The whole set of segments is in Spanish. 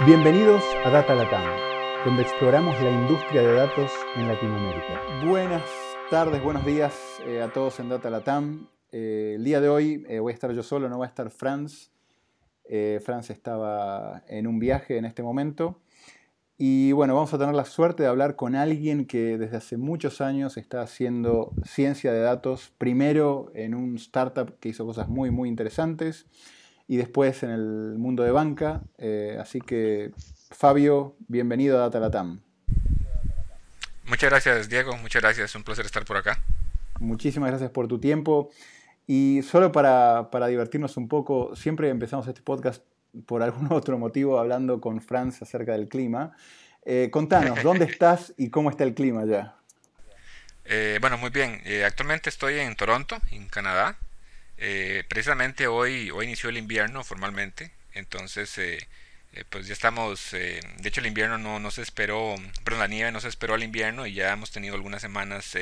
Bienvenidos a Data Latam, donde exploramos la industria de datos en Latinoamérica. Buenas tardes, buenos días eh, a todos en Data Latam. Eh, el día de hoy eh, voy a estar yo solo, no va a estar Franz. Franz estaba en un viaje en este momento. Y bueno, vamos a tener la suerte de hablar con alguien que desde hace muchos años está haciendo ciencia de datos, primero en un startup que hizo cosas muy, muy interesantes y después en el mundo de banca. Eh, así que, Fabio, bienvenido a Data Latam. Muchas gracias, Diego. Muchas gracias. Es un placer estar por acá. Muchísimas gracias por tu tiempo. Y solo para, para divertirnos un poco, siempre empezamos este podcast por algún otro motivo hablando con Franz acerca del clima. Eh, contanos, ¿dónde estás y cómo está el clima ya? Eh, bueno, muy bien. Eh, actualmente estoy en Toronto, en Canadá. Precisamente hoy, hoy inició el invierno formalmente. Entonces, pues ya estamos. de hecho, el invierno no, no se esperó, perdón, la nieve no se esperó al invierno y ya hemos tenido algunas semanas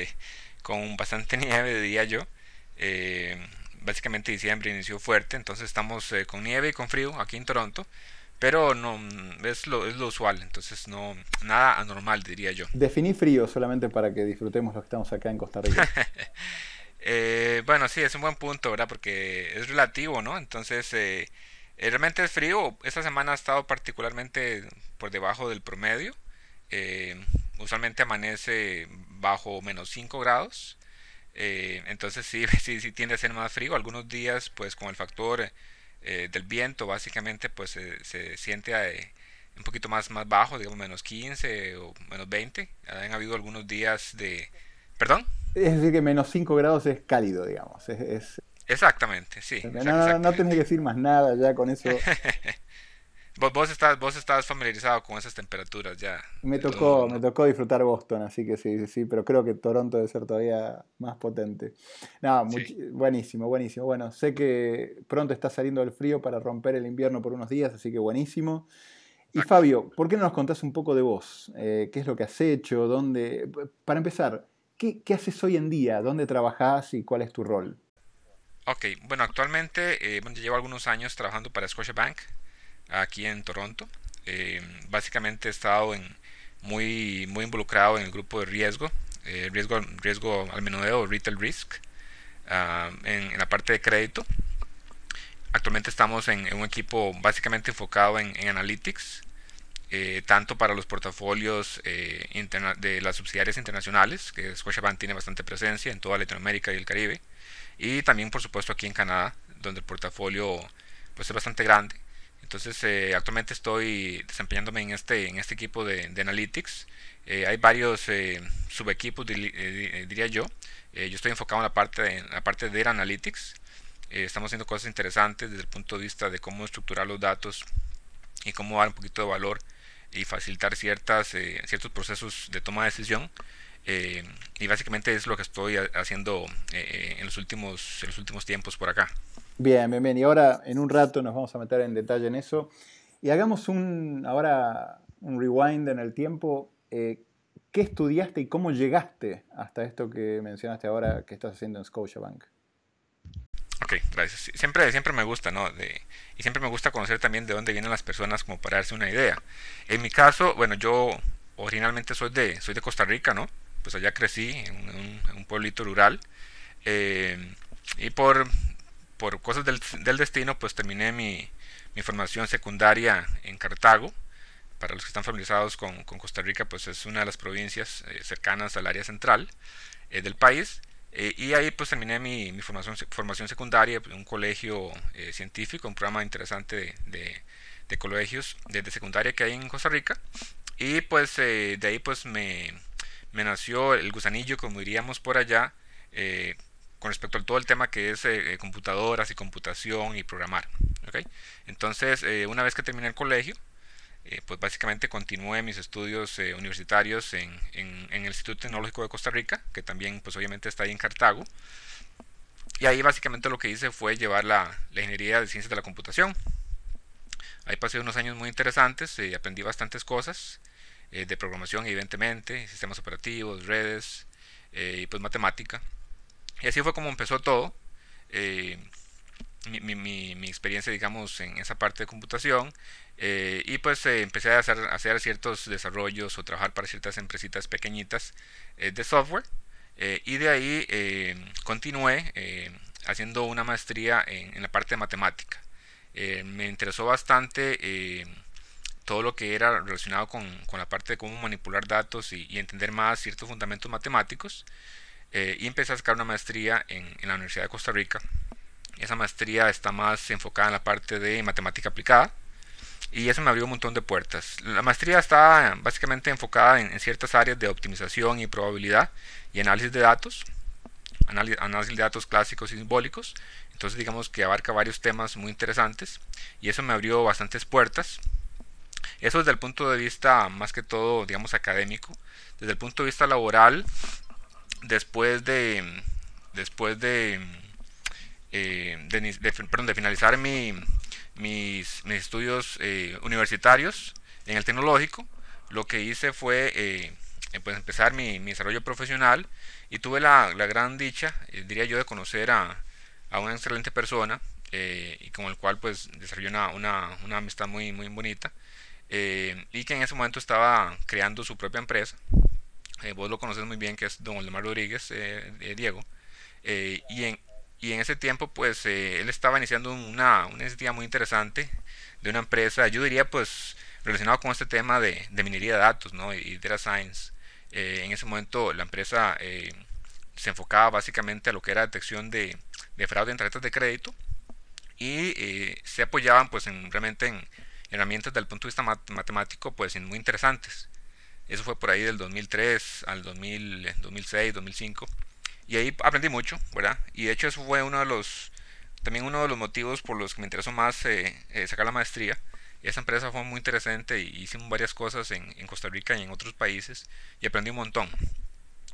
con bastante nieve, diría yo básicamente diciembre inició fuerte, entonces estamos eh, con nieve y con frío aquí en Toronto, pero no es lo, es lo usual, entonces no nada anormal diría yo. Definí frío solamente para que disfrutemos los que estamos acá en Costa Rica. Eh, bueno, sí, es un buen punto, ¿verdad? Porque es relativo, ¿no? Entonces, eh, realmente es frío. Esta semana ha estado particularmente por debajo del promedio. usualmente amanece bajo menos 5 grados. Eh, entonces sí, sí, sí tiende a ser más frío. Algunos días, pues con el factor eh, del viento, básicamente, pues se siente eh, un poquito más, más bajo, digamos menos 15 o menos 20. Han habido algunos días de... ¿Perdón? Es decir, que menos 5 grados es cálido, digamos. Es, Exactamente, sí. No, no tenés que decir más nada ya con eso. Vos, estás, vos estás familiarizado con esas temperaturas ya. Me tocó, me tocó disfrutar Boston, así que sí, sí, sí, pero creo que Toronto debe ser todavía más potente. No, buenísimo, buenísimo. Bueno, sé que pronto está saliendo el frío para romper el invierno por unos días, así que buenísimo. Y Fabio, ¿por qué no nos contás un poco de vos? Eh, ¿Qué es lo que has hecho? ¿Dónde? Para empezar, ¿qué, ¿qué, haces hoy en día? ¿Dónde trabajás y cuál es tu rol? Ok, bueno, actualmente eh, llevo algunos años trabajando para Scotiabank aquí en Toronto. Eh, básicamente he estado en, muy, muy involucrado en el grupo de riesgo, eh, riesgo, riesgo al menudeo, retail risk, ah, en, la parte de crédito. Actualmente estamos en, un equipo básicamente enfocado en, analytics, eh, tanto para los portafolios de las subsidiarias internacionales, que Scotiabank tiene bastante presencia en toda Latinoamérica y el Caribe, y también por supuesto aquí en Canadá, donde el portafolio pues, es bastante grande entonces, eh, actualmente estoy desempeñándome en este, en este equipo de, Analytics. Eh, hay varios eh, subequipos, diría yo. yo estoy enfocado en la parte de, la parte de Analytics. estamos haciendo cosas interesantes desde el punto de vista de cómo estructurar los datos y cómo dar un poquito de valor y facilitar ciertas, ciertos procesos de toma de decisión. y básicamente es lo que estoy haciendo en, los últimos, en los últimos tiempos por acá. Bien, bien, bien. Y ahora en un rato nos vamos a meter en detalle en eso. Y hagamos un, ahora un rewind en el tiempo. Eh, ¿Qué estudiaste y cómo llegaste hasta esto que mencionaste ahora que estás haciendo en Scotiabank? Ok, gracias. Siempre, siempre me gusta, ¿no? y siempre me gusta conocer también de dónde vienen las personas como para darse una idea. En mi caso, bueno, yo originalmente soy de, soy de Costa Rica, ¿no? Pues allá crecí en un, pueblito rural. Eh, y por por cosas del, destino, pues terminé mi, formación secundaria en Cartago. Para los que están familiarizados con, Costa Rica, pues es una de las provincias eh, cercanas al área central eh, del país. Eh, y ahí pues terminé mi, formación, formación secundaria en un colegio científico, un programa interesante de, de, colegios desde secundaria que hay en Costa Rica. Y pues de ahí pues me, me, nació el gusanillo, como diríamos por allá, con respecto a todo el tema que es eh, eh, computadoras y computación y programar. Entonces, eh, una vez que terminé el colegio, pues básicamente continué mis estudios universitarios en, el Instituto Tecnológico de Costa Rica, que también pues obviamente está ahí en Cartago. Y ahí básicamente lo que hice fue llevar la, la ingeniería de ciencias de la computación. Ahí pasé unos años muy interesantes, y aprendí bastantes cosas de programación evidentemente, sistemas operativos, redes y pues matemática. Y así fue como empezó todo. Eh, mi, experiencia, digamos, en esa parte de computación. Y pues empecé a hacer, hacer, ciertos desarrollos o trabajar para ciertas empresitas pequeñitas de software. y de ahí continué haciendo una maestría en, en, la parte de matemática. me interesó bastante todo lo que era relacionado con, con, la parte de cómo manipular datos y, entender más ciertos fundamentos matemáticos. Eh, y empecé a sacar una maestría en, en, la Universidad de Costa Rica. Esa maestría está más enfocada en la parte de matemática aplicada y eso me abrió un montón de puertas. La maestría está básicamente enfocada en, ciertas áreas de optimización y probabilidad y análisis de datos, análisis, de datos clásicos y simbólicos. Entonces digamos que abarca varios temas muy interesantes y eso me abrió bastantes puertas. Eso desde el punto de vista más que todo, digamos, académico. Desde el punto de vista laboral, después de, después de, eh, de, finalizar mi, mis, estudios eh, universitarios en el tecnológico, lo que hice fue eh, pues empezar mi, desarrollo profesional y tuve la, la gran dicha, diría yo, de conocer a, a una excelente persona y con el cual pues desarrollé una, una, una amistad muy, muy bonita eh, y que en ese momento estaba creando su propia empresa. Eh, vos lo conoces muy bien, que es don Omar Rodríguez, eh, Diego. y, en, y en ese tiempo, pues él estaba iniciando una, una iniciativa muy interesante de una empresa, yo diría, pues relacionado con este tema de, de minería de datos ¿no? y data science. en ese momento la empresa se enfocaba básicamente a lo que era detección de, de fraude en tarjetas de crédito y se apoyaban pues en, realmente en, herramientas desde punto de vista matemático pues muy interesantes. Eso fue por ahí del 2003 al 2000, 2006, 2005. Y ahí aprendí mucho, ¿verdad? Y de hecho eso fue uno de los, también uno de los motivos por los que me interesó más eh, eh, sacar la maestría. Esa empresa fue muy interesante y hicimos varias cosas en, en, Costa Rica y en otros países y aprendí un montón.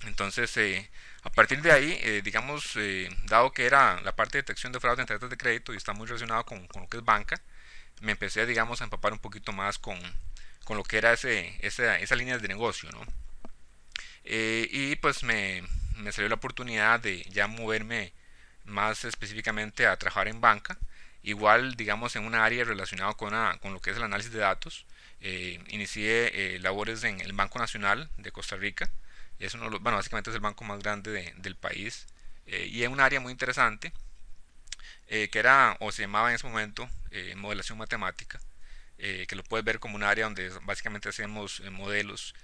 Entonces, eh, a partir de ahí, digamos, dado que era la parte de detección de fraude en tarjetas de crédito y está muy relacionado con, con lo que es banca, me empecé, digamos, a empapar un poquito más con, con lo que era ese, esa, esa línea de negocio, ¿no? Eh, y pues me, me, salió la oportunidad de ya moverme más específicamente a trabajar en banca, igual, digamos, en una área relacionada con, con lo que es el análisis de datos. Eh, inicié eh, labores en el Banco Nacional de Costa Rica, es uno bueno, básicamente es el banco más grande del país, y es un área muy interesante eh, que era o se llamaba en ese momento eh, modelación matemática, eh, que lo puedes ver como un área donde básicamente hacemos modelos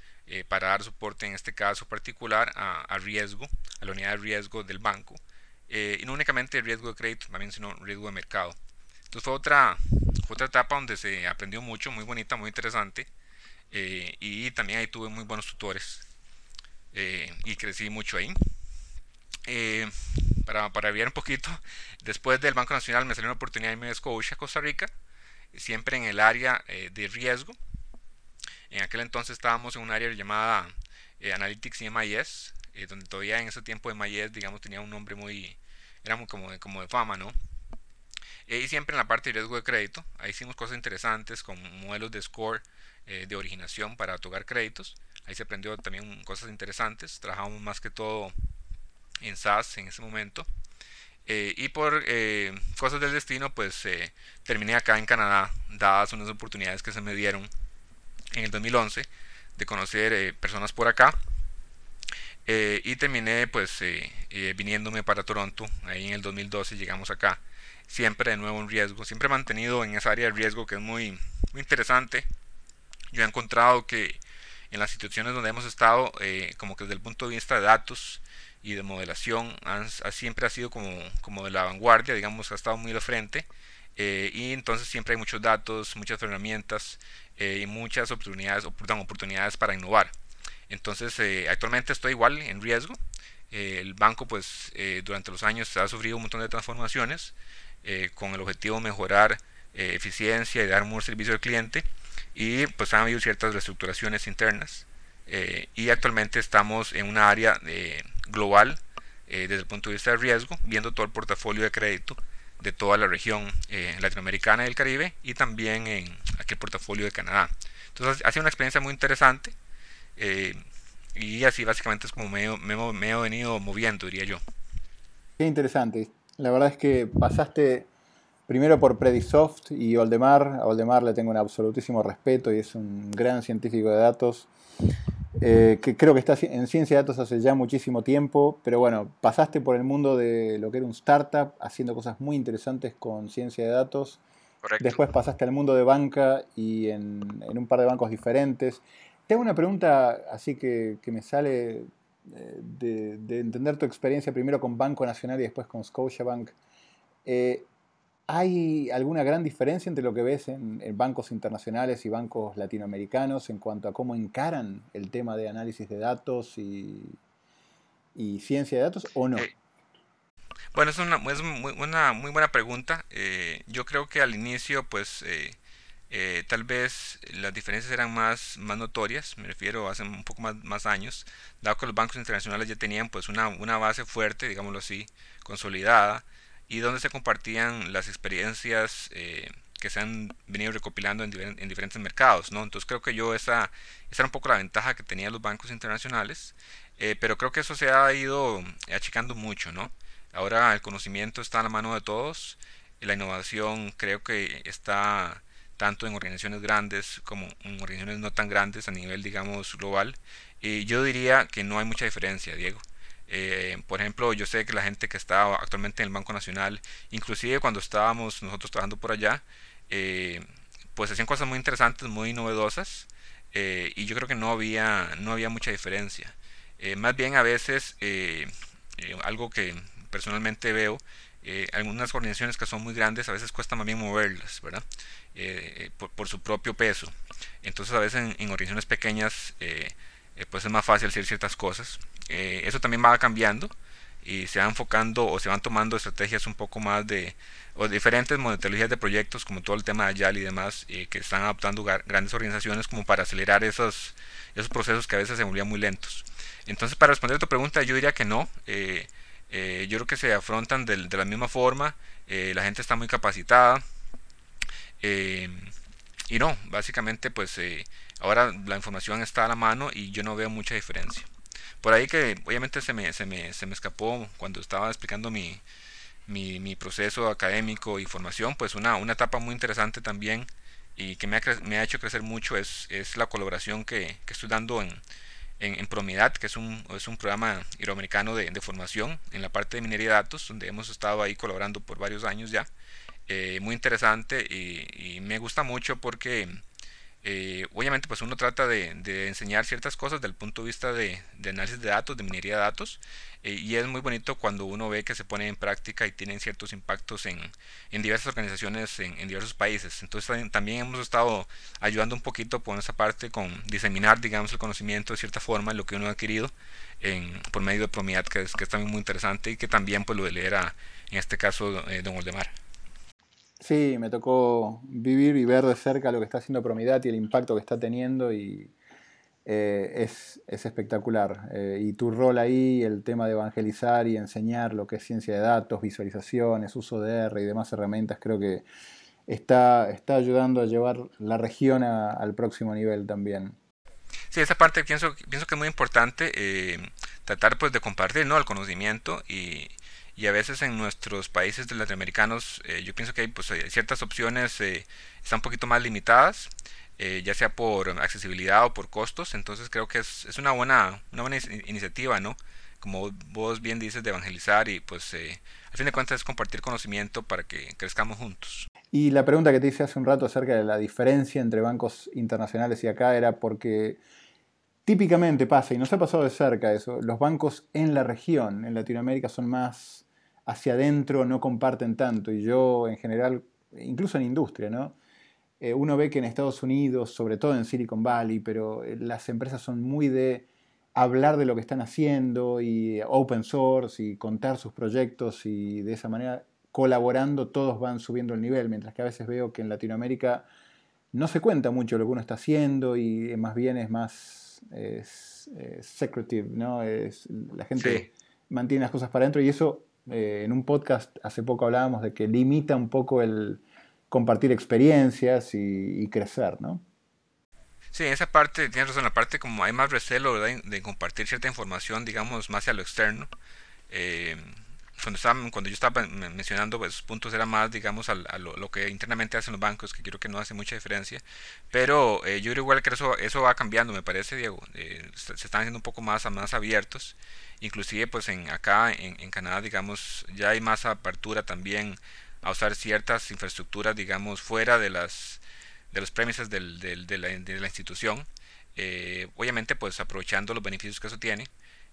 para dar soporte en este caso particular a, riesgo, a la unidad de riesgo del banco, y no únicamente riesgo de crédito, también sino riesgo de mercado. Entonces fue otra, otra etapa donde se aprendió mucho, muy bonita, muy interesante, y también ahí tuve muy buenos tutores y crecí mucho ahí para, para un poquito, después del Banco Nacional me salió una oportunidad en a Scotia, Costa Rica, siempre en el área eh, de riesgo. En aquel entonces estábamos en un área llamada eh, Analytics y MIS, eh, donde todavía en ese tiempo MIS, digamos, tenía un nombre muy, era muy como de, como de fama, ¿no? y siempre en la parte de riesgo de crédito, ahí hicimos cosas interesantes con modelos de score de originación para otorgar créditos. Ahí se aprendió también cosas interesantes. Trabajamos más que todo en SAS en ese momento. Eh, y por eh, cosas del destino, pues eh, terminé acá en Canadá, dadas unas oportunidades que se me dieron en el 2011 de conocer personas por acá. y terminé pues viniéndome para Toronto, ahí en el 2012 llegamos acá, siempre de nuevo en riesgo, siempre mantenido en esa área de riesgo que es muy, muy interesante. Yo he encontrado que en las situaciones donde hemos estado, como que desde el punto de vista de datos, y de modelación siempre ha sido como, como de la vanguardia, digamos, ha estado muy de frente. Eh, y entonces siempre hay muchos datos, muchas herramientas eh, y muchas oportunidades, oportunidades para innovar. Entonces eh, actualmente estoy igual en riesgo. el banco pues durante los años ha sufrido un montón de transformaciones con el objetivo de mejorar eficiencia y dar un mejor servicio al cliente y pues han habido ciertas reestructuraciones internas y actualmente estamos en una área global eh, desde el punto de vista de riesgo, viendo todo el portafolio de crédito de toda la región eh, latinoamericana y del Caribe y también en aquel portafolio de Canadá. Entonces ha sido una experiencia muy interesante eh, y así básicamente es como me, me, he venido moviendo, diría yo. Qué interesante. La verdad es que pasaste primero por Predisoft y Oldemar. A Oldemar le tengo un absolutísimo respeto y es un gran científico de datos. Eh, que creo que está en ciencia de datos hace ya muchísimo tiempo, pero bueno, pasaste por el mundo de lo que era un startup, haciendo cosas muy interesantes con ciencia de datos. Después pasaste al mundo de banca y en, un par de bancos diferentes. Tengo una pregunta así que, me sale eh, de, entender tu experiencia primero con Banco Nacional y después con Scotiabank. Eh, ¿Hay alguna gran diferencia entre lo que ves en, bancos internacionales y bancos latinoamericanos en cuanto a cómo encaran el tema de análisis de datos y, ciencia de datos o no? Eh, bueno, es una, muy, buena pregunta. Eh, yo creo que al inicio, pues, eh, tal vez las diferencias eran más, más notorias, me refiero hace un poco más, más años, dado que los bancos internacionales ya tenían pues una, una base fuerte, digámoslo así, consolidada, y donde se compartían las experiencias eh, que se han venido recopilando en, diferentes mercados. ¿no? Entonces creo que yo esa, esa era un poco la ventaja que tenían los bancos internacionales, eh, pero creo que eso se ha ido achicando mucho. ¿no? Ahora el conocimiento está a la mano de todos, la innovación creo que está tanto en organizaciones grandes como en organizaciones no tan grandes a nivel digamos global y yo diría que no hay mucha diferencia Diego eh, por ejemplo, yo sé que la gente que está actualmente en el Banco Nacional, inclusive cuando estábamos nosotros trabajando por allá, eh, pues hacían cosas muy interesantes, muy novedosas, eh, y yo creo que no había, no había mucha diferencia. más bien a veces, algo que personalmente veo, algunas organizaciones que son muy grandes a veces cuesta más bien moverlas, ¿verdad? Por, su propio peso. Entonces a veces en, en organizaciones pequeñas pues es más fácil hacer ciertas cosas. Eh, eso también va cambiando y se va enfocando o se van tomando estrategias un poco más de o diferentes metodologías de proyectos como todo el tema de Agile y demás eh, que están adoptando grandes organizaciones como para acelerar esos, esos procesos que a veces se volvían muy lentos. Entonces para responder a tu pregunta yo diría que no. Eh, yo creo que se afrontan de, de la misma forma, la gente está muy capacitada y no, básicamente pues ahora la información está a la mano y yo no veo mucha diferencia. Por ahí que obviamente se me, se me, se me escapó cuando estaba explicando mi, mi, mi, proceso académico y formación, pues una, una etapa muy interesante también y que me ha, me ha hecho crecer mucho es, es la colaboración que, que estoy dando en, en, en, Promidad, que es un, es un programa iberoamericano de, de, formación en la parte de minería de datos, donde hemos estado ahí colaborando por varios años ya. Eh, muy interesante y, y, me gusta mucho porque eh, obviamente pues uno trata de, enseñar ciertas cosas desde el punto de vista de, análisis de datos, de minería de datos, eh, y es muy bonito cuando uno ve que se pone en práctica y tienen ciertos impactos en, diversas organizaciones en, diversos países. Entonces también hemos estado ayudando un poquito por esa parte con diseminar, digamos, el conocimiento de cierta forma, lo que uno ha adquirido en, por medio de Promidad, que es, que es también muy interesante y que también pues lo de leer a, en este caso, eh, Don Oldemar. Sí, me tocó vivir y ver de cerca lo que está haciendo Promidat y el impacto que está teniendo y eh, es, espectacular. Eh, y tu rol ahí, el tema de evangelizar y enseñar lo que es ciencia de datos, visualizaciones, uso de R y demás herramientas, creo que está, está ayudando a llevar la región al próximo nivel también. Sí, esa parte pienso, pienso que es muy importante eh, tratar pues de compartir ¿no? el conocimiento y, y a veces en nuestros países latinoamericanos eh, yo pienso que pues, eh, ciertas opciones eh, están un poquito más limitadas ya sea por accesibilidad o por costos entonces creo que es, es una buena una buena iniciativa no como vos bien dices de evangelizar y pues al fin de cuentas es compartir conocimiento para que crezcamos juntos. Y la pregunta que te hice hace un rato acerca de la diferencia entre bancos internacionales y acá era porque típicamente pasa, y nos ha pasado de cerca eso, los bancos en la región, en Latinoamérica, son más hacia adentro no comparten tanto. Y yo, en general, incluso en industria, ¿no? Eh, uno ve que en Estados Unidos, sobre todo en Silicon Valley, pero eh, las empresas son muy de hablar de lo que están haciendo y open source y contar sus proyectos y de esa manera colaborando todos van subiendo el nivel, mientras que a veces veo que en Latinoamérica no se cuenta mucho lo que uno está haciendo y más bien es más secretive, ¿no? Es, la gente mantiene las cosas para adentro y eso eh, en un podcast hace poco hablábamos de que limita un poco el compartir experiencias y, crecer, ¿no? Sí, esa parte, tienes razón, la parte como hay más recelo de compartir cierta información, digamos, más hacia lo externo. Eh, cuando, estaba, cuando yo estaba mencionando pues, esos puntos era más, digamos, a, lo, que internamente hacen los bancos, que creo que no hace mucha diferencia. Pero eh, yo creo igual que eso, eso va cambiando, me parece, Diego. Eh, se, están haciendo un poco más, más abiertos. Inclusive, pues en, acá en, en, Canadá, digamos, ya hay más apertura también a usar ciertas infraestructuras, digamos, fuera de las de los premises del, del, de, la, de, la, institución. Eh, obviamente, pues aprovechando los beneficios que eso tiene.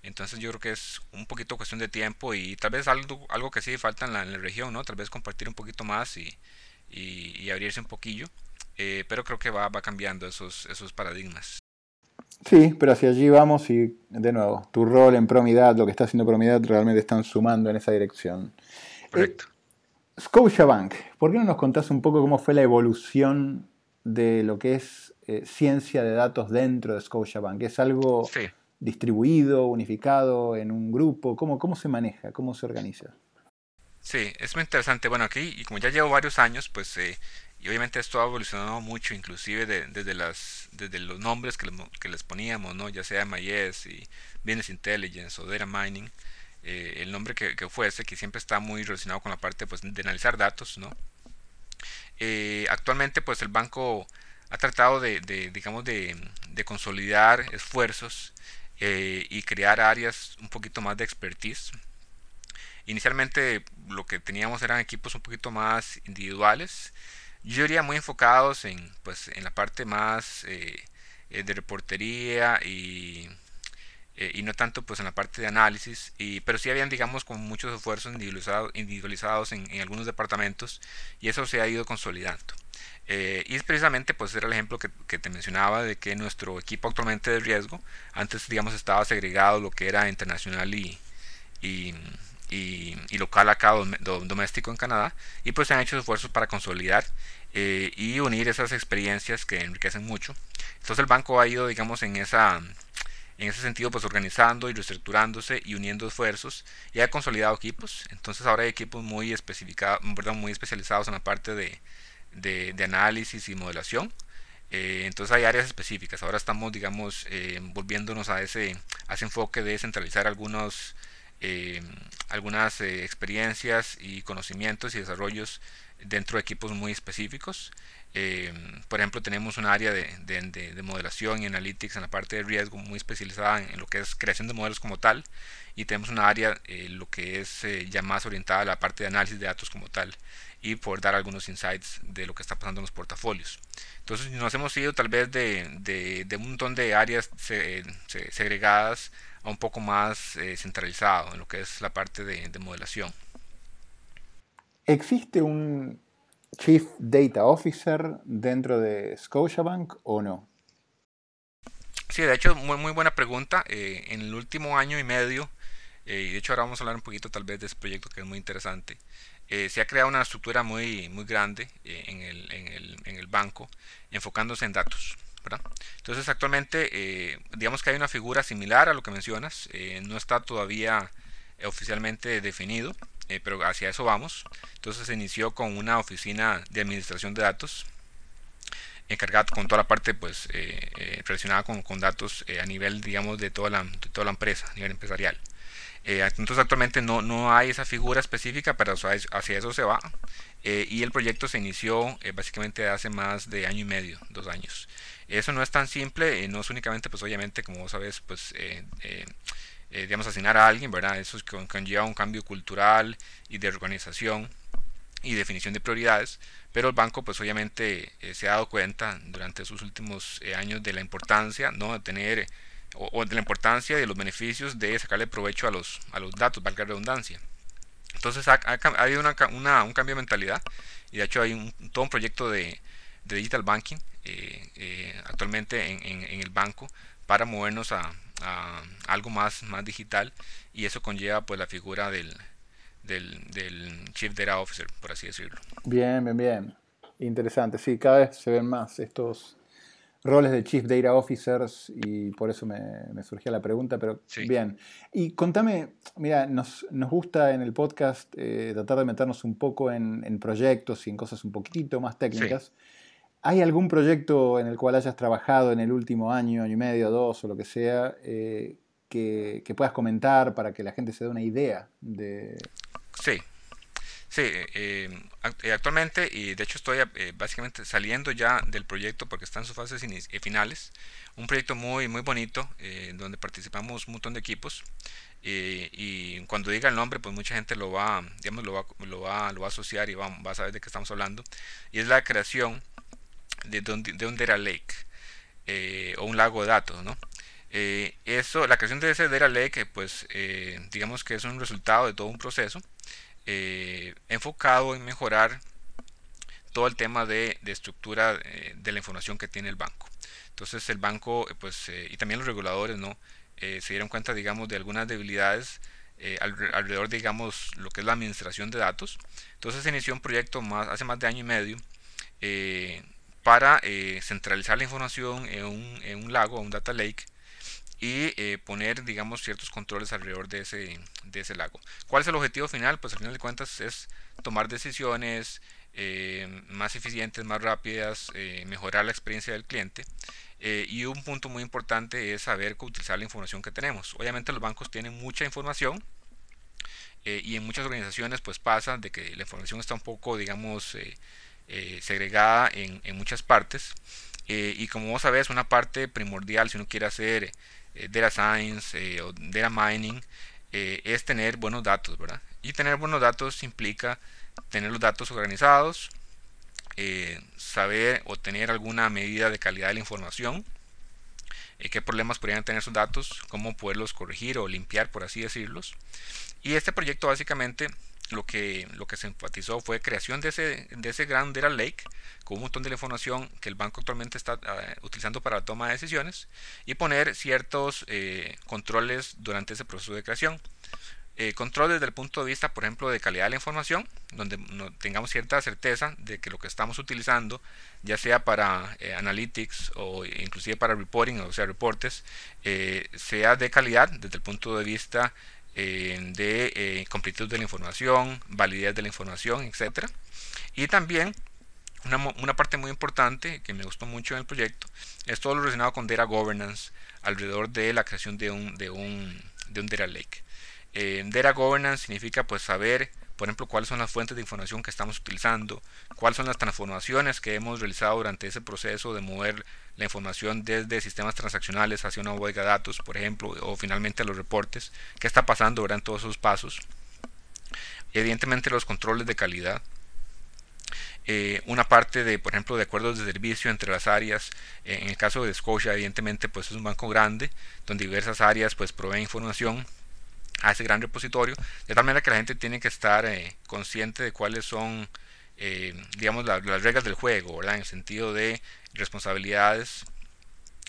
Entonces yo creo que es un poquito cuestión de tiempo y tal vez algo, algo que sí falta en la, en la región, ¿no? Tal vez compartir un poquito más y, y, abrirse un poquillo. Eh, pero creo que va, va cambiando esos, esos paradigmas. Sí, pero hacia allí vamos y de nuevo, tu rol en Promidad, lo que está haciendo Promidad, realmente están sumando en esa dirección. Correcto. Eh, Scotiabank, ¿por qué no nos contás un poco cómo fue la evolución de lo que es eh, ciencia de datos dentro de Scotiabank? ¿Es algo distribuido, unificado en un grupo? ¿Cómo, ¿Cómo se maneja? ¿Cómo se organiza? Sí, es muy interesante. Bueno, aquí, y como ya llevo varios años, pues, eh, y obviamente esto ha evolucionado mucho, inclusive desde, desde los nombres que, que, les poníamos, ¿no? Ya sea MIS y Business Intelligence o Data Mining, eh, el nombre que, que, fuese, que siempre está muy relacionado con la parte pues, de analizar datos, ¿no? Eh, actualmente, pues, el banco ha tratado de, digamos, de consolidar esfuerzos eh, y crear áreas un poquito más de expertise. Inicialmente lo que teníamos eran equipos un poquito más individuales, yo diría muy enfocados en, pues, en la parte más eh, eh, de reportería y, y, no tanto pues en la parte de análisis, y, pero sí habían digamos con muchos esfuerzos individualizados, individualizados en, algunos departamentos y eso se ha ido consolidando. Eh, y es precisamente, pues era el ejemplo que, te mencionaba de que nuestro equipo actualmente de riesgo, antes digamos estaba segregado lo que era internacional y, y, y, local acá, doméstico en Canadá, y pues se han hecho esfuerzos para consolidar eh, y unir esas experiencias que enriquecen mucho. Entonces el banco ha ido, digamos, en esa en ese sentido pues organizando y reestructurándose y uniendo esfuerzos y ha consolidado equipos entonces ahora hay equipos muy perdón, muy especializados en la parte de, de, análisis y modelación. Eh, entonces hay áreas específicas. Ahora estamos, digamos, eh, volviéndonos a ese, a ese enfoque de centralizar algunos, eh, algunas experiencias y conocimientos y desarrollos dentro de equipos muy específicos. por ejemplo, tenemos un área de, de, modelación y analytics en la parte de riesgo muy especializada en, lo que es creación de modelos como tal. Y tenemos un área, lo que es ya más orientada a la parte de análisis de datos como tal y poder dar algunos insights de lo que está pasando en los portafolios. Entonces nos hemos ido tal vez de, de, un montón de áreas segregadas a un poco más eh, centralizado en lo que es la parte de, de modelación. ¿Existe un Chief Data Officer dentro de Scotiabank o no? Sí, de hecho, muy, muy buena pregunta. Eh, en el último año y medio, eh, y de hecho ahora vamos a hablar un poquito tal vez de ese proyecto que es muy interesante, eh, se ha creado una estructura muy, muy grande en, el, en, el, en, el, banco, enfocándose en datos. Entonces actualmente eh, digamos que hay una figura similar a lo que mencionas, no está todavía oficialmente definido, pero hacia eso vamos. Entonces se inició con una oficina de administración de datos encargada con toda la parte pues relacionada con, con datos a nivel digamos de toda la, de toda la empresa, a nivel empresarial. Eh, entonces actualmente no, no hay esa figura específica, pero hacia eso se va. Eh, y el proyecto se inició eh, básicamente hace más de año y medio, dos años. Eso no es tan simple, no es únicamente, pues obviamente, como vos sabes, pues, digamos, asignar a alguien, ¿verdad? Eso conlleva un cambio cultural y de organización y definición de prioridades, pero el banco pues obviamente se ha dado cuenta durante sus últimos años de la importancia ¿no? de tener o, de la importancia de los beneficios de sacarle provecho a los, a los datos, valga la redundancia. Entonces ha, habido una, un cambio de mentalidad y de hecho hay un, todo un proyecto de, de digital banking eh, eh, actualmente en, en, el banco para movernos a, a, algo más, más digital y eso conlleva pues la figura del, del, del Chief Data Officer, por así decirlo. Bien, bien, bien. Interesante. Sí, cada vez se ven más estos roles de Chief Data Officers y por eso me, me surgía la pregunta, pero bien. Y contame, mira, nos, nos gusta en el podcast eh, tratar de meternos un poco en, en, proyectos y en cosas un poquito más técnicas. ¿Hay algún proyecto en el cual hayas trabajado en el último año, año y medio, dos o lo que sea, eh, que, que, puedas comentar para que la gente se dé una idea de, Sí, Sí, eh, eh, actualmente y de hecho estoy eh, básicamente saliendo ya del proyecto porque está en sus fases finales. Un proyecto muy muy bonito donde participamos un montón de equipos y cuando diga el nombre pues mucha gente lo va, digamos, lo va, lo va, lo va a asociar y va, a saber de qué estamos hablando. Y es la creación de, de un data lake o un lago de datos, ¿no? eso, la creación de ese data lake pues digamos que es un resultado de todo un proceso eh, enfocado en mejorar todo el tema de, estructura eh, de la información que tiene el banco. Entonces el banco eh, pues, y también los reguladores ¿no? se dieron cuenta digamos, de algunas debilidades alrededor digamos, lo que es la administración de datos. Entonces se inició un proyecto más, hace más de año y medio para centralizar la información en un, en un lago, un data lake, y eh, poner, digamos, ciertos controles alrededor de ese, de ese lago. ¿Cuál es el objetivo final? Pues al final de cuentas es tomar decisiones eh, más eficientes, más rápidas, eh, mejorar la experiencia del cliente. y un punto muy importante es saber utilizar la información que tenemos. Obviamente los bancos tienen mucha información y en muchas organizaciones pues pasa de que la información está un poco, digamos, segregada en, en, muchas partes. y como ver, es una parte primordial si uno quiere hacer eh, data science eh, o data mining eh, es tener buenos datos, ¿verdad? Y tener buenos datos implica tener los datos organizados, saber o tener alguna medida de calidad de la información, qué problemas podrían tener esos datos, cómo poderlos corregir o limpiar, por así decirlos. Y este proyecto básicamente lo que, lo que se enfatizó fue creación de ese, de ese gran data lake con un montón de información que el banco actualmente está ah, utilizando para la toma de decisiones y poner ciertos eh, controles durante ese proceso de creación. Eh, control desde el punto de vista, por ejemplo, de calidad de la información, donde no, tengamos cierta certeza de que lo que estamos utilizando, ya sea para eh, analytics o inclusive para reporting, o sea, reportes, sea de calidad desde el punto de vista de eh, de la información, validez de la información, etc. Y también una, una, parte muy importante que me gustó mucho en el proyecto es todo lo relacionado con data governance alrededor de la creación de un, de un, de un data lake. Eh, data governance significa pues saber por ejemplo, cuáles son las fuentes de información que estamos utilizando, cuáles son las transformaciones que hemos realizado durante ese proceso de mover la información desde sistemas transaccionales hacia una bodega de datos, por ejemplo, o finalmente los reportes, qué está pasando durante todos esos pasos. Evidentemente los controles de calidad, eh, una parte de, por ejemplo, de acuerdos de servicio entre las áreas. en el caso de Scotia, evidentemente, pues es un banco grande, donde diversas áreas pues proveen información a ese gran repositorio, de tal manera que la gente tiene que estar eh, consciente de cuáles son, eh, digamos, las reglas del juego. En el sentido de responsabilidades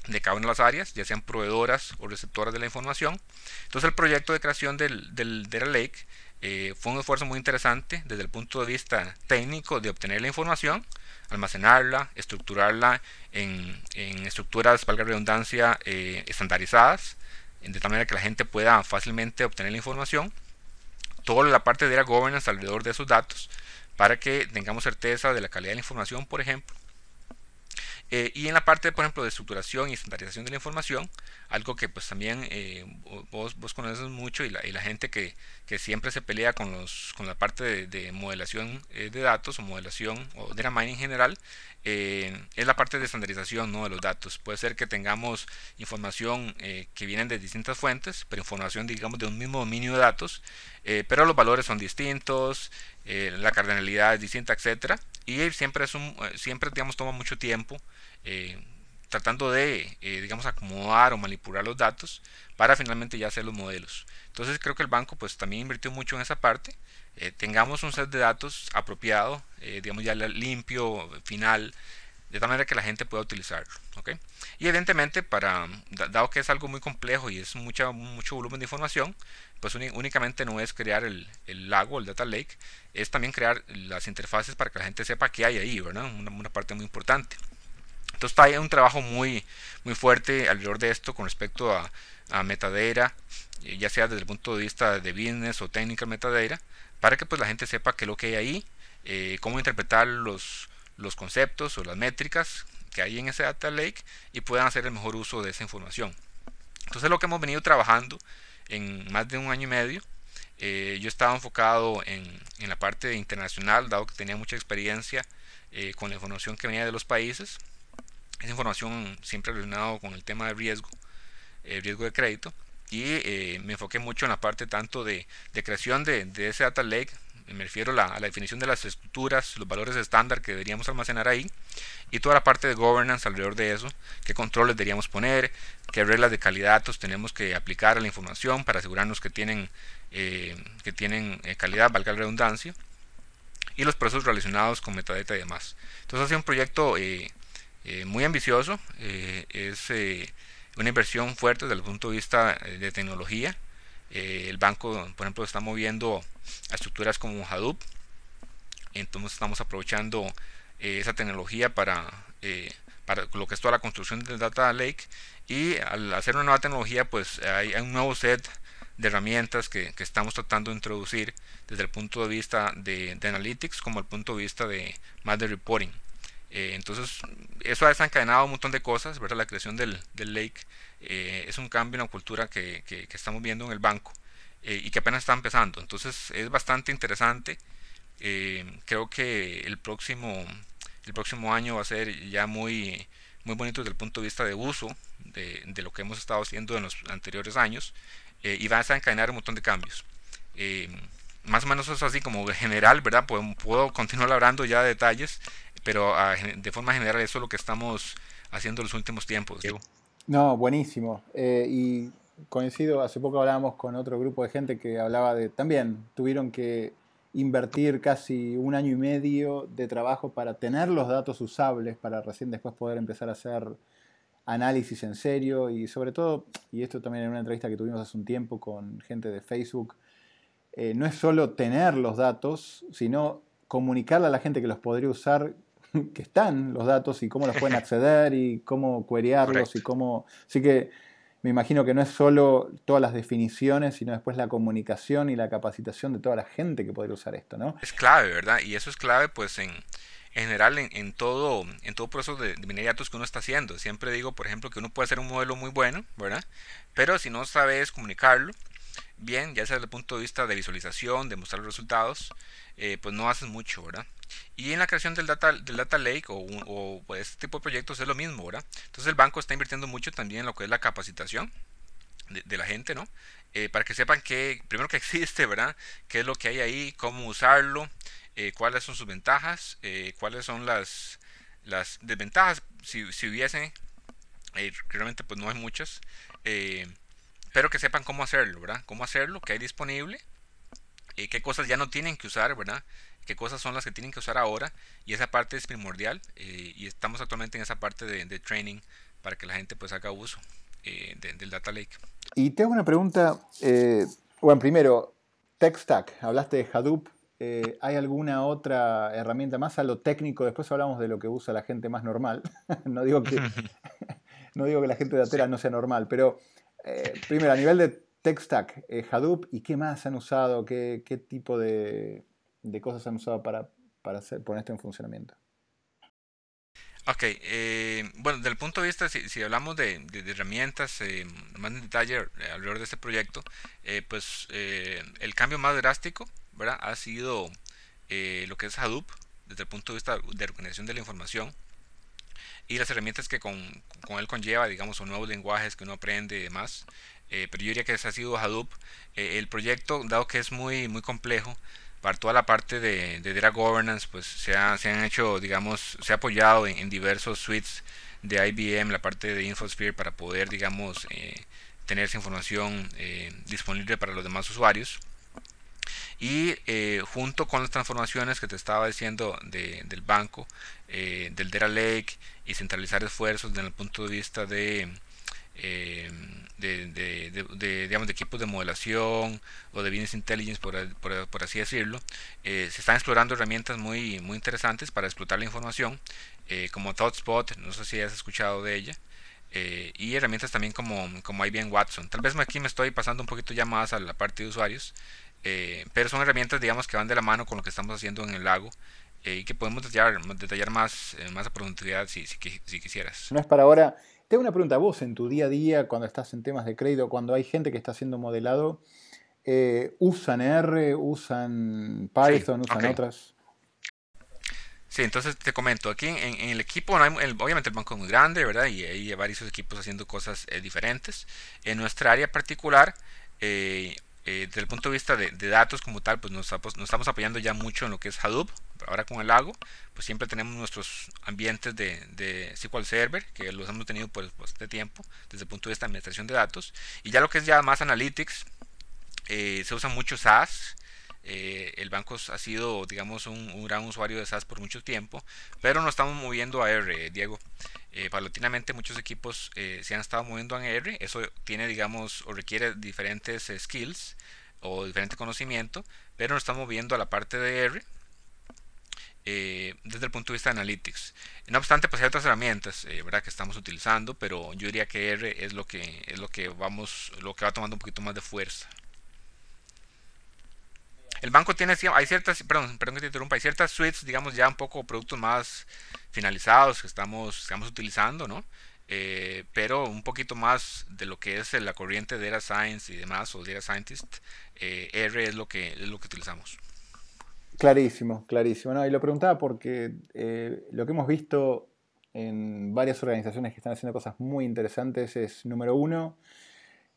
de cada una de las áreas, ya sean proveedoras o receptoras de la información. Entonces el proyecto de creación del, del Lake eh, fue un esfuerzo muy interesante desde el punto de vista técnico de obtener la información, almacenarla, estructurarla en, en estructuras, valga redundancia, estandarizadas, de tal manera que la gente pueda fácilmente obtener la información. Toda la parte de la governance alrededor de esos datos para que tengamos certeza de la calidad de la información, por ejemplo. Eh, y en la parte, por ejemplo, de estructuración y estandarización de la información, algo que pues también eh, vos, conoces mucho y la, la gente que, siempre se pelea con, los, con la parte de, modelación eh, de datos o modelación o data mining en general, es la parte de estandarización ¿no? de los datos. Puede ser que tengamos información que vienen de distintas fuentes, pero información digamos de un mismo dominio de datos, pero los valores son distintos, la cardinalidad es distinta, etcétera y siempre es un siempre digamos toma mucho tiempo eh, tratando de, eh, digamos, acomodar o manipular los datos para finalmente ya hacer los modelos. Entonces creo que el banco pues también invirtió mucho en esa parte. Eh, tengamos un set de datos apropiado, digamos ya limpio, final, de tal manera que la gente pueda utilizarlo. ¿okay? Y evidentemente, para, dado que es algo muy complejo y es mucha, mucho volumen de información, pues únicamente no es crear el, el, lago, el data lake, es también crear las interfaces para que la gente sepa qué hay ahí, ¿verdad? Una parte muy importante. Entonces hay un trabajo muy, muy fuerte alrededor de esto con respecto a, a metadera, eh, ya sea desde el punto de vista de business o técnica metadera, para que pues la gente sepa qué es lo que hay ahí, eh, cómo interpretar los, los conceptos o las métricas que hay en ese data lake y puedan hacer el mejor uso de esa información. Entonces lo que hemos venido trabajando en más de un año y medio yo estaba enfocado en, en, la parte internacional, dado que tenía mucha experiencia con la información que venía de los países. Esa información siempre relacionada con el tema de riesgo, el riesgo de crédito. Y me enfoqué mucho en la parte tanto de, de creación de, de ese data lake, me refiero a la, definición de las estructuras, los valores estándar que deberíamos almacenar ahí y toda la parte de governance alrededor de eso, qué controles deberíamos poner, qué reglas de calidad datos tenemos que aplicar a la información para asegurarnos que tienen, eh, que tienen eh, calidad, valga la redundancia, y los procesos relacionados con metadata y demás. Entonces ha sido un proyecto eh, muy ambicioso, es una inversión fuerte desde el punto de vista de tecnología, eh, el banco, por ejemplo, está moviendo a estructuras como Hadoop. Entonces estamos aprovechando eh, esa tecnología para, eh, para lo que es toda la construcción del Data Lake. Y al hacer una nueva tecnología, pues hay, un nuevo set de herramientas que, que, estamos tratando de introducir desde el punto de vista de, de analytics como el punto de vista de más de reporting. Entonces, eso ha desencadenado un montón de cosas, ¿verdad? La creación del, del Lake eh, es un cambio en la cultura que, que, estamos viendo en el banco eh, y que apenas está empezando. Entonces es bastante interesante. Eh, creo que el próximo, el próximo año va a ser ya muy, muy bonito desde el punto de vista de uso de, de lo que hemos estado haciendo en los anteriores años y va a desencadenar un montón de cambios. más o menos es así como general, ¿verdad? Puedo, puedo continuar hablando ya de detalles, pero ah, de forma general eso es lo que estamos haciendo en los últimos tiempos. No, buenísimo. Eh, y coincido, hace poco hablábamos con otro grupo de gente que hablaba de, también tuvieron que invertir casi un año y medio de trabajo para tener los datos usables, para recién después poder empezar a hacer análisis en serio y sobre todo, y esto también en una entrevista que tuvimos hace un tiempo con gente de Facebook, eh, no es solo tener los datos, sino comunicarle a la gente que los podría usar que están los datos y cómo los pueden acceder y cómo querearlos y cómo... Así que me imagino que no es solo todas las definiciones, sino después la comunicación y la capacitación de toda la gente que podría usar esto, ¿no? Es clave, ¿verdad? Y eso es clave pues en, general en, todo en todo proceso de, de minería de datos que uno está haciendo. Siempre digo, por ejemplo, que uno puede hacer un modelo muy bueno, ¿verdad? Pero si no sabes comunicarlo, bien, ya sea desde el punto de vista de visualización, de mostrar los resultados, eh, pues no haces mucho, ¿verdad? Y en la creación del data, del data lake o, pues, este tipo de proyectos es lo mismo, ¿verdad? Entonces el banco está invirtiendo mucho también en lo que es la capacitación de, la gente, ¿no? Eh, para que sepan que, primero que existe, ¿verdad? ¿Qué es lo que hay ahí? ¿Cómo usarlo? Eh, ¿Cuáles son sus ventajas? ¿Cuáles son las, las desventajas? Si, si hubiese, realmente pues no hay muchas. Pero que sepan cómo hacerlo, ¿verdad? Cómo hacerlo, qué hay disponible eh, qué cosas ya no tienen que usar, ¿verdad? qué cosas son las que tienen que usar ahora y esa parte es primordial eh, y estamos actualmente en esa parte de, training para que la gente pues haga uso eh, del data lake. Y tengo una pregunta, bueno, primero, Tech Stack, hablaste de Hadoop, ¿hay alguna otra herramienta más a lo técnico? Después hablamos de lo que usa la gente más normal, no, digo que, no digo que la gente de Atera no sea normal, pero primero, a nivel de TechStack, eh, Hadoop, ¿y qué más han usado? ¿Qué, qué tipo de, de, cosas han usado para, para hacer, poner esto en funcionamiento? Ok, eh, bueno, desde el punto de vista, si, si hablamos de, de, herramientas eh, más en detalle alrededor de este proyecto, pues el cambio más drástico ¿verdad? ha sido lo que es Hadoop, desde el punto de vista de organización de la información y las herramientas que con, con él conlleva, digamos, son nuevos lenguajes que uno aprende y demás. Eh, pero yo diría que ese ha sido Hadoop. Eh, el proyecto, dado que es muy, muy complejo, para toda la parte de, de data governance, pues se, ha, se, han hecho, digamos, se ha apoyado en, diversos suites de IBM, la parte de InfoSphere, para poder, digamos, eh, tener esa información disponible para los demás usuarios. Y junto con las transformaciones que te estaba diciendo de, del banco, del Data Lake y centralizar esfuerzos desde el punto de vista de eh, de, digamos, equipos de modelación o de business intelligence, por, por, así decirlo, eh, se están explorando herramientas muy, muy interesantes para explotar la información, eh, como ThoughtSpot, no sé si has escuchado de ella, y herramientas también como, como IBM Watson. Tal vez aquí me estoy pasando un poquito ya más a la parte de usuarios, pero son herramientas, digamos, que van de la mano con lo que estamos haciendo en el lago y que podemos detallar, detallar más, más a profundidad si, si, si quisieras. No es para ahora. Tengo una pregunta, vos en tu día a día, cuando estás en temas de crédito, cuando hay gente que está haciendo modelado, ¿Usan R? ¿Usan Python? ¿Usan otras? Sí, entonces te comento, aquí en, el equipo, obviamente el banco es muy grande, ¿verdad? Y hay varios equipos haciendo cosas diferentes. En nuestra área particular, eh, desde el punto de vista de, datos como tal, pues nos, estamos apoyando ya mucho en lo que es Hadoop. Ahora con el Lago, pues siempre tenemos nuestros ambientes de, SQL Server, que los hemos tenido por bastante tiempo, desde el punto de vista de administración de datos. Y ya lo que es ya más Analytics, eh, se usa mucho SAS. Eh, el banco ha sido, digamos, un, gran usuario de SAS por mucho tiempo, pero nos estamos moviendo a R, Diego. Eh, muchos equipos eh, se han estado moviendo a R. Eso tiene, digamos, o requiere diferentes skills o diferente conocimiento, pero nos estamos moviendo a la parte de R. desde el punto de vista de Analytics. No obstante, pues hay otras herramientas ¿verdad? que estamos utilizando, pero yo diría que R es lo que es lo que vamos, lo que va tomando un poquito más de fuerza. El banco tiene, hay ciertas, perdón, perdón que te interrumpa, hay ciertas suites, digamos, ya un poco productos más finalizados que estamos, estamos utilizando, ¿no? Eh, pero un poquito más de lo que es la corriente de Data Science y demás, o Data Scientist, eh, R es lo, que, es lo que utilizamos. Clarísimo, clarísimo. No, y lo preguntaba porque eh, lo que hemos visto en varias organizaciones que están haciendo cosas muy interesantes es, número uno,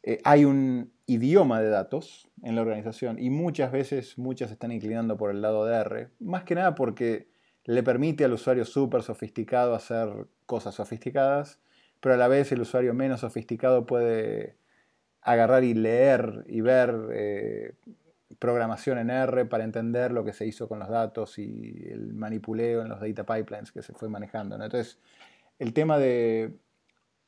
eh, hay un idioma de datos en la organización y muchas veces muchas están inclinando por el lado de R, más que nada porque le permite al usuario súper sofisticado hacer cosas sofisticadas, pero a la vez el usuario menos sofisticado puede agarrar y leer y ver eh, programación en R para entender lo que se hizo con los datos y el manipuleo en los data pipelines que se fue manejando. Entonces, el tema de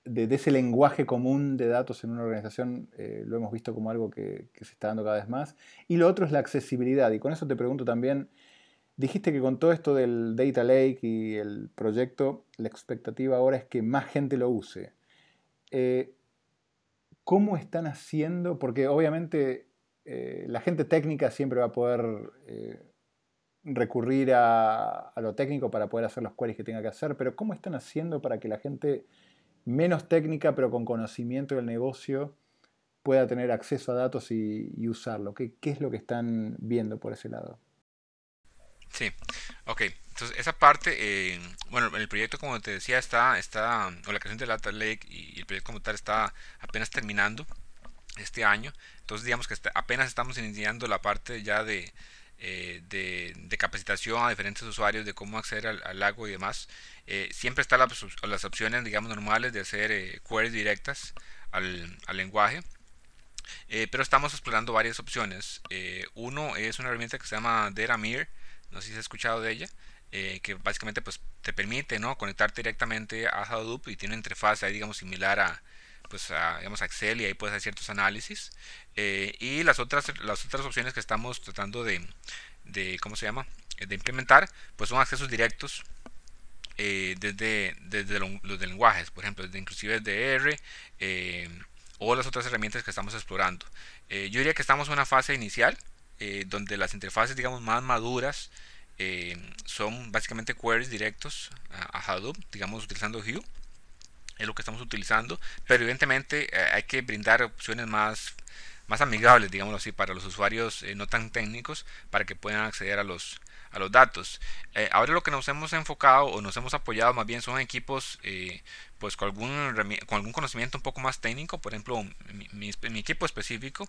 de, ese lenguaje común de datos en una organización eh, lo hemos visto como algo que, se está dando cada vez más. Y lo otro es la accesibilidad. Y con eso te pregunto también, dijiste que con todo esto del Data Lake y el proyecto, la expectativa ahora es que más gente lo use. Eh, ¿Cómo están haciendo? Porque obviamente eh, la gente técnica siempre va a poder recurrir a, a, lo técnico para poder hacer los queries que tenga que hacer, pero ¿cómo están haciendo para que la gente menos técnica, pero con conocimiento del negocio, pueda tener acceso a datos y, usarlo. ¿Qué, es lo que están viendo por ese lado? Sí, ok. Entonces, esa parte, eh, bueno, el proyecto, como te decía, está, está, o la creación de Data Lake y el proyecto como tal está apenas terminando este año. Entonces, digamos que apenas estamos iniciando la parte ya de, eh, de, capacitación a diferentes usuarios de cómo acceder al, lago y demás. Eh, siempre están las, opciones, digamos, normales de hacer eh, queries directas al, lenguaje. pero estamos explorando varias opciones. uno es una herramienta que se llama Deramir, no sé si has escuchado de ella, que básicamente pues, te permite ¿no? conectar directamente a Hadoop y tiene una interfaz ahí, digamos, similar a, pues a, digamos, Excel y ahí puedes hacer ciertos análisis. Eh, y las otras, las otras opciones que estamos tratando de, de ¿cómo se llama? de implementar, pues son accesos directos eh, desde, desde los lenguajes, por ejemplo, desde inclusive desde R eh, o las otras herramientas que estamos explorando. yo diría que estamos en una fase inicial donde las interfaces, digamos, más maduras son básicamente queries directos a, a Hadoop, digamos, utilizando Hue es lo que estamos utilizando, pero evidentemente eh, hay que brindar opciones más, más amigables, digámoslo así, para los usuarios eh, no tan técnicos, para que puedan acceder a los, a los datos. Eh, ahora lo que nos hemos enfocado o nos hemos apoyado más bien son equipos pues con algún, con algún conocimiento un poco más técnico, por ejemplo, mi, mi, equipo específico,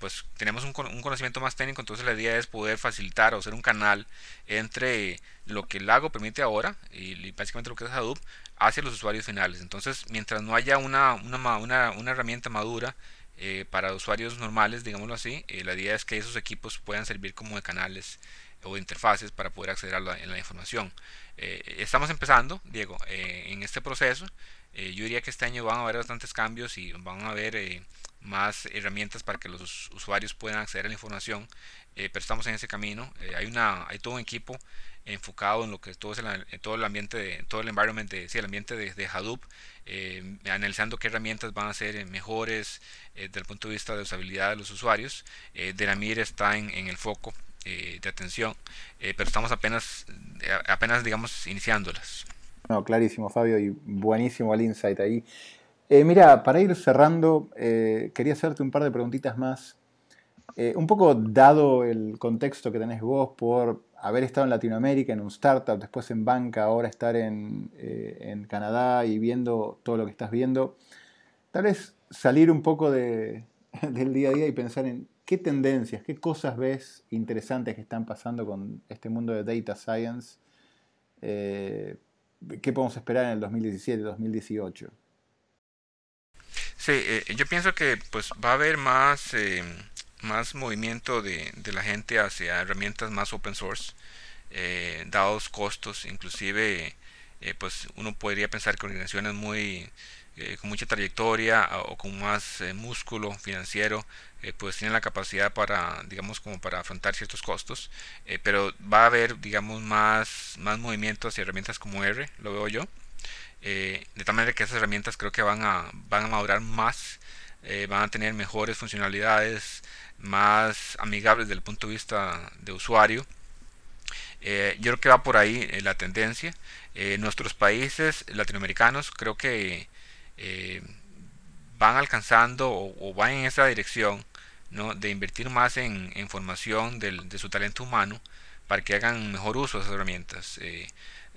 pues tenemos un, un, conocimiento más técnico, entonces la idea es poder facilitar o ser un canal entre lo que el lago permite ahora y, básicamente lo que es Hadoop hacia los usuarios finales. Entonces, mientras no haya una, una, una, herramienta madura eh, para usuarios normales, digámoslo así, eh, la idea es que esos equipos puedan servir como de canales o interfaces para poder acceder a la, información. Eh, estamos empezando, Diego, en este proceso. yo diría que este año van a haber bastantes cambios y van a haber más herramientas para que los usuarios puedan acceder a la información, pero estamos en ese camino. hay, una, hay todo un equipo enfocado en lo que todo, es el, todo el ambiente de, todo el environment de, el ambiente de, Hadoop eh, analizando qué herramientas van a ser eh, mejores eh, desde el punto de vista de usabilidad de los usuarios eh, está en el foco de atención pero estamos apenas apenas digamos iniciándolas. No, clarísimo Fabio y buenísimo el insight ahí. Mira para ir cerrando quería hacerte un par de preguntitas más. Eh, un poco dado el contexto que tenés vos por haber estado en Latinoamérica, en un startup, después en banca, ahora estar en, eh, en Canadá y viendo todo lo que estás viendo, tal vez salir un poco de, del día a día y pensar en qué tendencias, qué cosas ves interesantes que están pasando con este mundo de data science. Eh, ¿Qué podemos esperar en el 2017, 2018? Sí, yo pienso que pues va a haber más más movimiento de, la gente hacia herramientas más open source, eh, dados costos, inclusive eh, pues uno podría pensar que organizaciones muy eh, con mucha trayectoria o con más músculo financiero pues tienen la capacidad para digamos como para afrontar ciertos costos pero va a haber digamos más más movimiento hacia herramientas como R lo veo yo de tal manera que esas herramientas creo que van a van a madurar más van a tener mejores funcionalidades más amigables desde el punto de vista de usuario. Eh, yo creo que va por ahí eh, la tendencia. Eh, nuestros países latinoamericanos creo que van alcanzando o, van en esa dirección de invertir más en, formación de su talento humano para que hagan mejor uso de esas herramientas.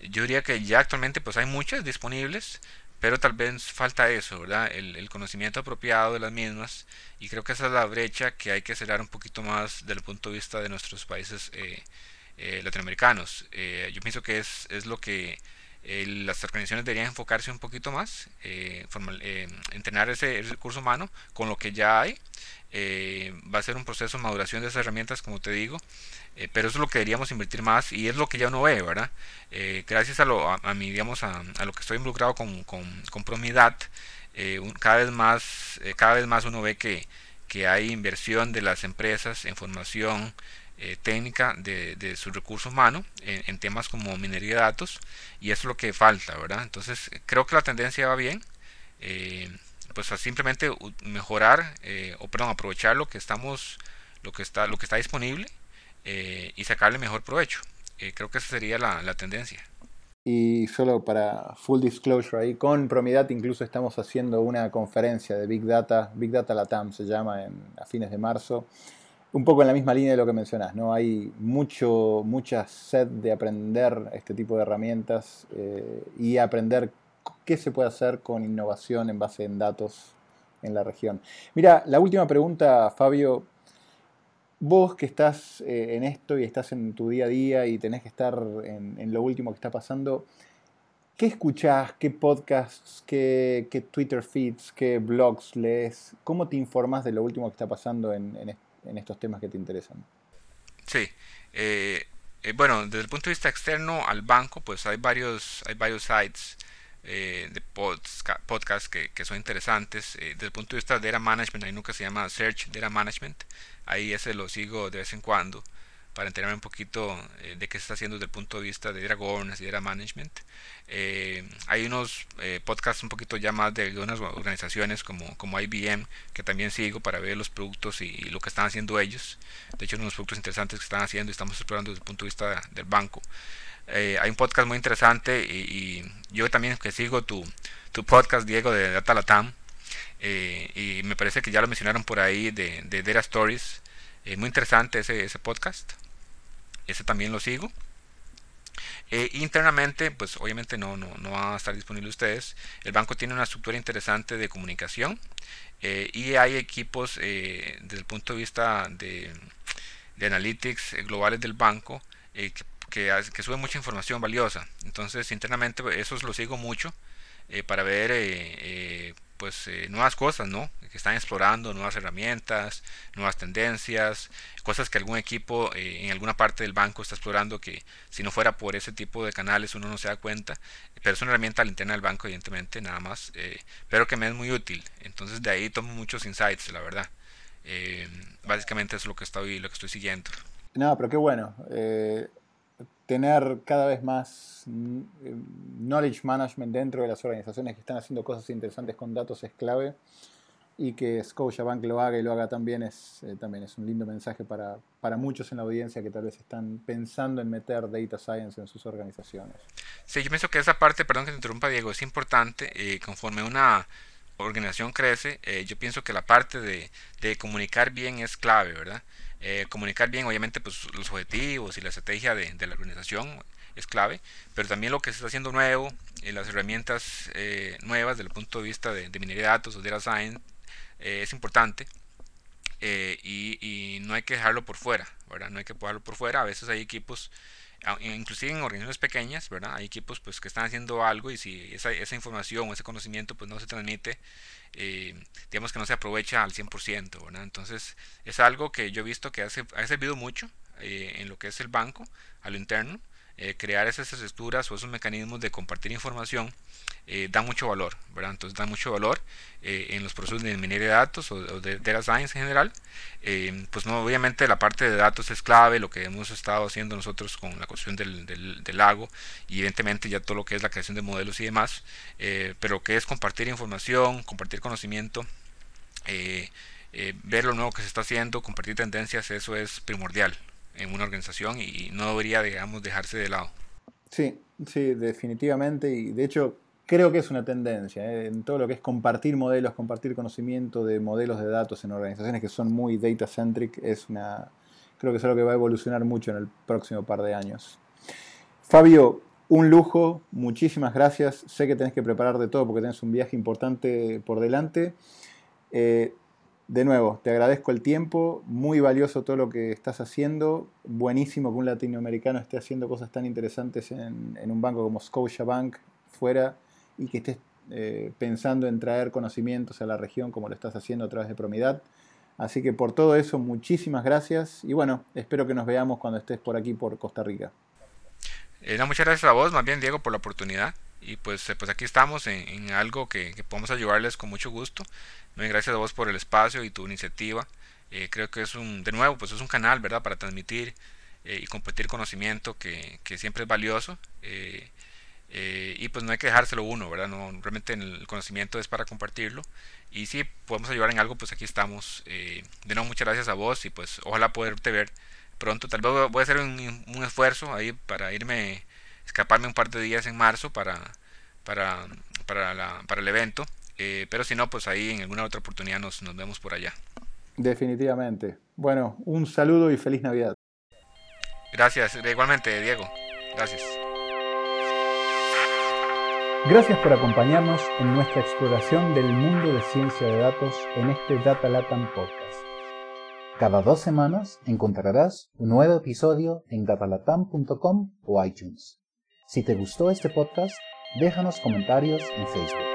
yo diría que ya actualmente pues hay muchas disponibles, pero tal vez falta eso, ¿verdad? El, conocimiento apropiado de las mismas y creo que esa es la brecha que hay que cerrar un poquito más desde el punto de vista de nuestros países eh, eh, latinoamericanos. Eh, yo pienso que es, es lo que las organizaciones deberían enfocarse un poquito más, formal, entrenar ese, recurso humano con lo que ya hay. va a ser un proceso de maduración de esas herramientas, como te digo, eh, pero eso es lo que deberíamos invertir más y es lo que ya uno ve, ¿verdad? Eh, gracias a, lo, a, mi, digamos, a, lo que estoy involucrado con, con, Promidad, eh, cada, vez más, cada vez más uno ve que, que hay inversión de las empresas en formación técnica de, de, su recurso humano en, temas como minería de datos y eso es lo que falta, ¿verdad? Entonces creo que la tendencia va bien. pues a simplemente mejorar o perdón aprovechar lo que estamos lo que está lo que está disponible eh, y sacarle mejor provecho. Eh, creo que esa sería la, tendencia. Y solo para full disclosure ahí, con Promidad incluso estamos haciendo una conferencia de Big Data, Big Data Latam se llama, en, a fines de marzo, un poco en la misma línea de lo que mencionás, ¿no? Hay mucho, mucha sed de aprender este tipo de herramientas eh, y aprender qué se puede hacer con innovación en base en datos en la región. Mira, la última pregunta, Fabio, vos que estás eh, en esto y estás en tu día a día y tenés que estar en, lo último que está pasando, ¿qué escuchás? ¿Qué podcasts? Qué, Twitter feeds? ¿Qué blogs lees? ¿Cómo te informas de lo último que está pasando en, estos temas que te interesan? Sí. Eh, eh, bueno, desde el punto de vista externo al banco, pues hay varios, hay varios sites eh, de podcasts que, que, son interesantes. Desde el punto de vista de Data Management, hay uno que se llama Search Data Management. Ahí ese lo sigo de vez en cuando para enterarme un poquito eh, de qué se está haciendo desde el punto de vista de Data Governance y Data Management. hay unos podcasts un poquito ya más de algunas organizaciones como, como IBM que también sigo para ver los productos y, lo que están haciendo ellos. De hecho, unos productos interesantes que están haciendo y estamos explorando desde el punto de vista del banco. Eh, hay un podcast muy interesante y, yo también que sigo tu, tu podcast, Diego, de Data Latam. Eh, y me parece que ya lo mencionaron por ahí de, de Data Stories. Eh, muy interesante ese, ese podcast. Ese también lo sigo. internamente, pues obviamente no, no, no van a estar disponibles ustedes. El banco tiene una estructura interesante de comunicación y hay equipos desde el punto de vista de, de analytics globales del banco que que, que sube mucha información valiosa. Entonces, internamente, pues, esos lo sigo mucho eh, para ver eh, eh, pues nuevas cosas, ¿no? Que están explorando nuevas herramientas, nuevas tendencias, cosas que algún equipo en alguna parte del banco está explorando que si no fuera por ese tipo de canales uno no se da cuenta. Pero es una herramienta a interna del banco, evidentemente, nada más. pero que me es muy útil. Entonces, de ahí tomo muchos insights, la verdad. básicamente es lo que estoy, lo que estoy siguiendo. No, pero qué bueno tener cada vez más mm, knowledge management dentro de las organizaciones que están haciendo cosas interesantes con datos es clave y que Scotiabank lo haga y lo haga también es, eh, también es un lindo mensaje para, para, muchos en la audiencia que tal vez están pensando en meter data science en sus organizaciones. Sí, yo pienso que esa parte, perdón que te interrumpa Diego, es importante eh, conforme una organización crece, eh, yo pienso que la parte de, de, comunicar bien es clave, ¿verdad? Eh, comunicar bien, obviamente, pues los objetivos y la estrategia de, la organización es clave, pero también lo que se está haciendo nuevo, eh, las herramientas nuevas desde el punto de vista de, minería de datos o data science es importante. Y, y, no hay que dejarlo por fuera, ¿verdad? No hay que dejarlo por fuera. A veces hay equipos inclusive en organizaciones pequeñas, ¿verdad? Hay equipos pues que están haciendo algo y si esa, esa información o ese conocimiento pues no se transmite, eh, digamos que no se aprovecha al 100%, ¿verdad? Entonces es algo que yo he visto que hace, ha servido mucho eh, en lo que es el banco, a lo interno, eh, crear esas estructuras o esos mecanismos de compartir información eh, da mucho valor. Entonces da mucho valor eh, en los procesos de minería de datos o, de data science en general. Eh, pues no, obviamente la parte de datos es clave, lo que hemos estado haciendo nosotros con la construcción del, del, lago y evidentemente ya todo lo que es la creación de modelos y demás, pero que es compartir información, compartir conocimiento. ver lo nuevo que se está haciendo, compartir tendencias, eso es primordial en una organización y no debería, digamos, dejarse de lado. Sí, sí, definitivamente. Y de hecho, creo que es una tendencia ¿eh? en todo lo que es compartir modelos, compartir conocimiento de modelos de datos en organizaciones que son muy data centric. Es una, creo que es algo que va a evolucionar mucho en el próximo par de años. Fabio, un lujo, muchísimas gracias. Sé que tenés que preparar de todo porque tenés un viaje importante por delante. Eh, de nuevo, te agradezco el tiempo, muy valioso todo lo que estás haciendo, buenísimo que un latinoamericano esté haciendo cosas tan interesantes en, un banco como Scotiabank fuera y que estés eh, pensando en traer conocimientos a la región como lo estás haciendo a través de Promidad. Así que por todo eso, muchísimas gracias y bueno, espero que nos veamos cuando estés por aquí, por Costa Rica. Eh, muchas gracias a vos, más bien Diego, por la oportunidad y pues, eh, pues aquí estamos en, algo que, podemos ayudarles con mucho gusto. Gracias a vos por el espacio y tu iniciativa. creo que es un, de nuevo, pues es un canal, ¿verdad?, para transmitir y compartir conocimiento que, que siempre es valioso. Eh, y pues no hay que dejárselo uno, ¿verdad? No, realmente el conocimiento es para compartirlo. Y si podemos ayudar en algo, pues aquí estamos. Eh, de nuevo, muchas gracias a vos y pues ojalá poderte ver pronto. Tal vez voy a hacer un, un esfuerzo ahí para irme, escaparme un par de días en marzo para, para, para, la, para el evento. Eh, pero si no, pues ahí en alguna otra oportunidad nos, nos vemos por allá. Definitivamente. Bueno, un saludo y feliz Navidad. Gracias, igualmente, Diego. Gracias. Gracias por acompañarnos en nuestra exploración del mundo de ciencia de datos en este Data Latam Podcast. Cada dos semanas encontrarás un nuevo episodio en datalatam.com o iTunes. Si te gustó este podcast, déjanos comentarios en Facebook.